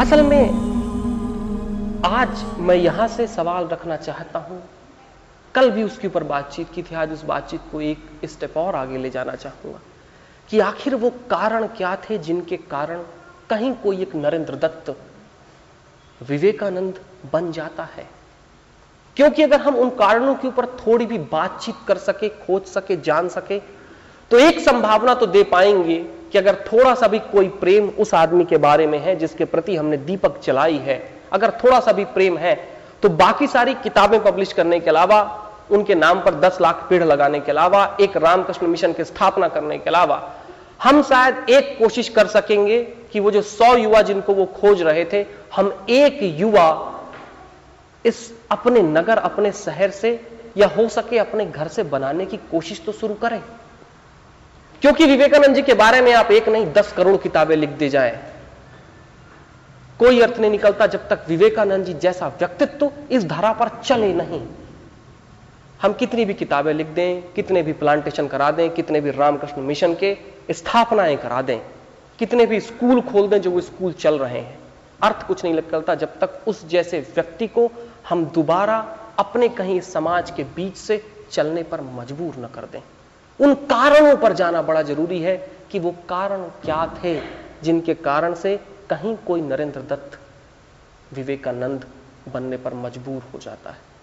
असल में, आज मैं यहाँ से सवाल रखना चाहता हूँ। कल भी उसके ऊपर बातचीत की थी, आज उस बातचीत को एक स्टेप और आगे ले जाना चाहूँगा कि आखिर वो कारण क्या थे जिनके कारण कहीं कोई एक नरेंद्र दत्त विवेकानंद बन जाता है? क्योंकि अगर हम उन कारणों के ऊपर थोड़ी भी बातचीत कर सके, खोज सके, जान सके तो एक संभावना तो दे पाएँगे कि अगर थोड़ा सा भी कोई प्रेम उस आदमी के बारे में है जिसके प्रति हमने दीपक चलाई है, अगर थोड़ा सा भी प्रेम है तो बाकी सारी किताबें पब्लिश करने के अलावा, उनके नाम पर 10 लाख पेड़ लगाने के अलावा, एक रामकृष्ण मिशन की स्थापना करने के अलावा, हम शायद एक कोशिश कर सकेंगे कि वो जो सौ युवा जिनको वो खोज रहे थे, हम एक युवा इस अपने नगर, अपने शहर से, या हो सके अपने घर से बनाने की कोशिश तो शुरू करें। क्योंकि विवेकानंद जी के बारे में आप एक नहीं, दस करोड़ किताबें लिख दे जाए। कोई अर्थ नहीं निकलता जब तक विवेकानंद जी जैसा व्यक्तित्व इस धारा पर चले नहीं। हम कितनी भी किताबें लिख दें, कितने भी प्लांटेशन करा दें, कितने भी रामकृष्ण मिशन के स्थापनाएँ करा दें, कितने भी स्कूल खोल दें जो वो स्कूल चल रहे हैं। अर्थ कुछ नहीं निकलता जब तक उस जैसे व्यक्ति को हम दोबारा अपने कहीं समाज के बीच से चलने पर मजबूर न कर दें। उन कारणों पर जाना बड़ा ज़रूरी है कि वो कारण क्या थे, जिनके कारण से कहीं कोई नरेंद्र दत्त विवेकानंद बनने पर मजबूर हो जाता है।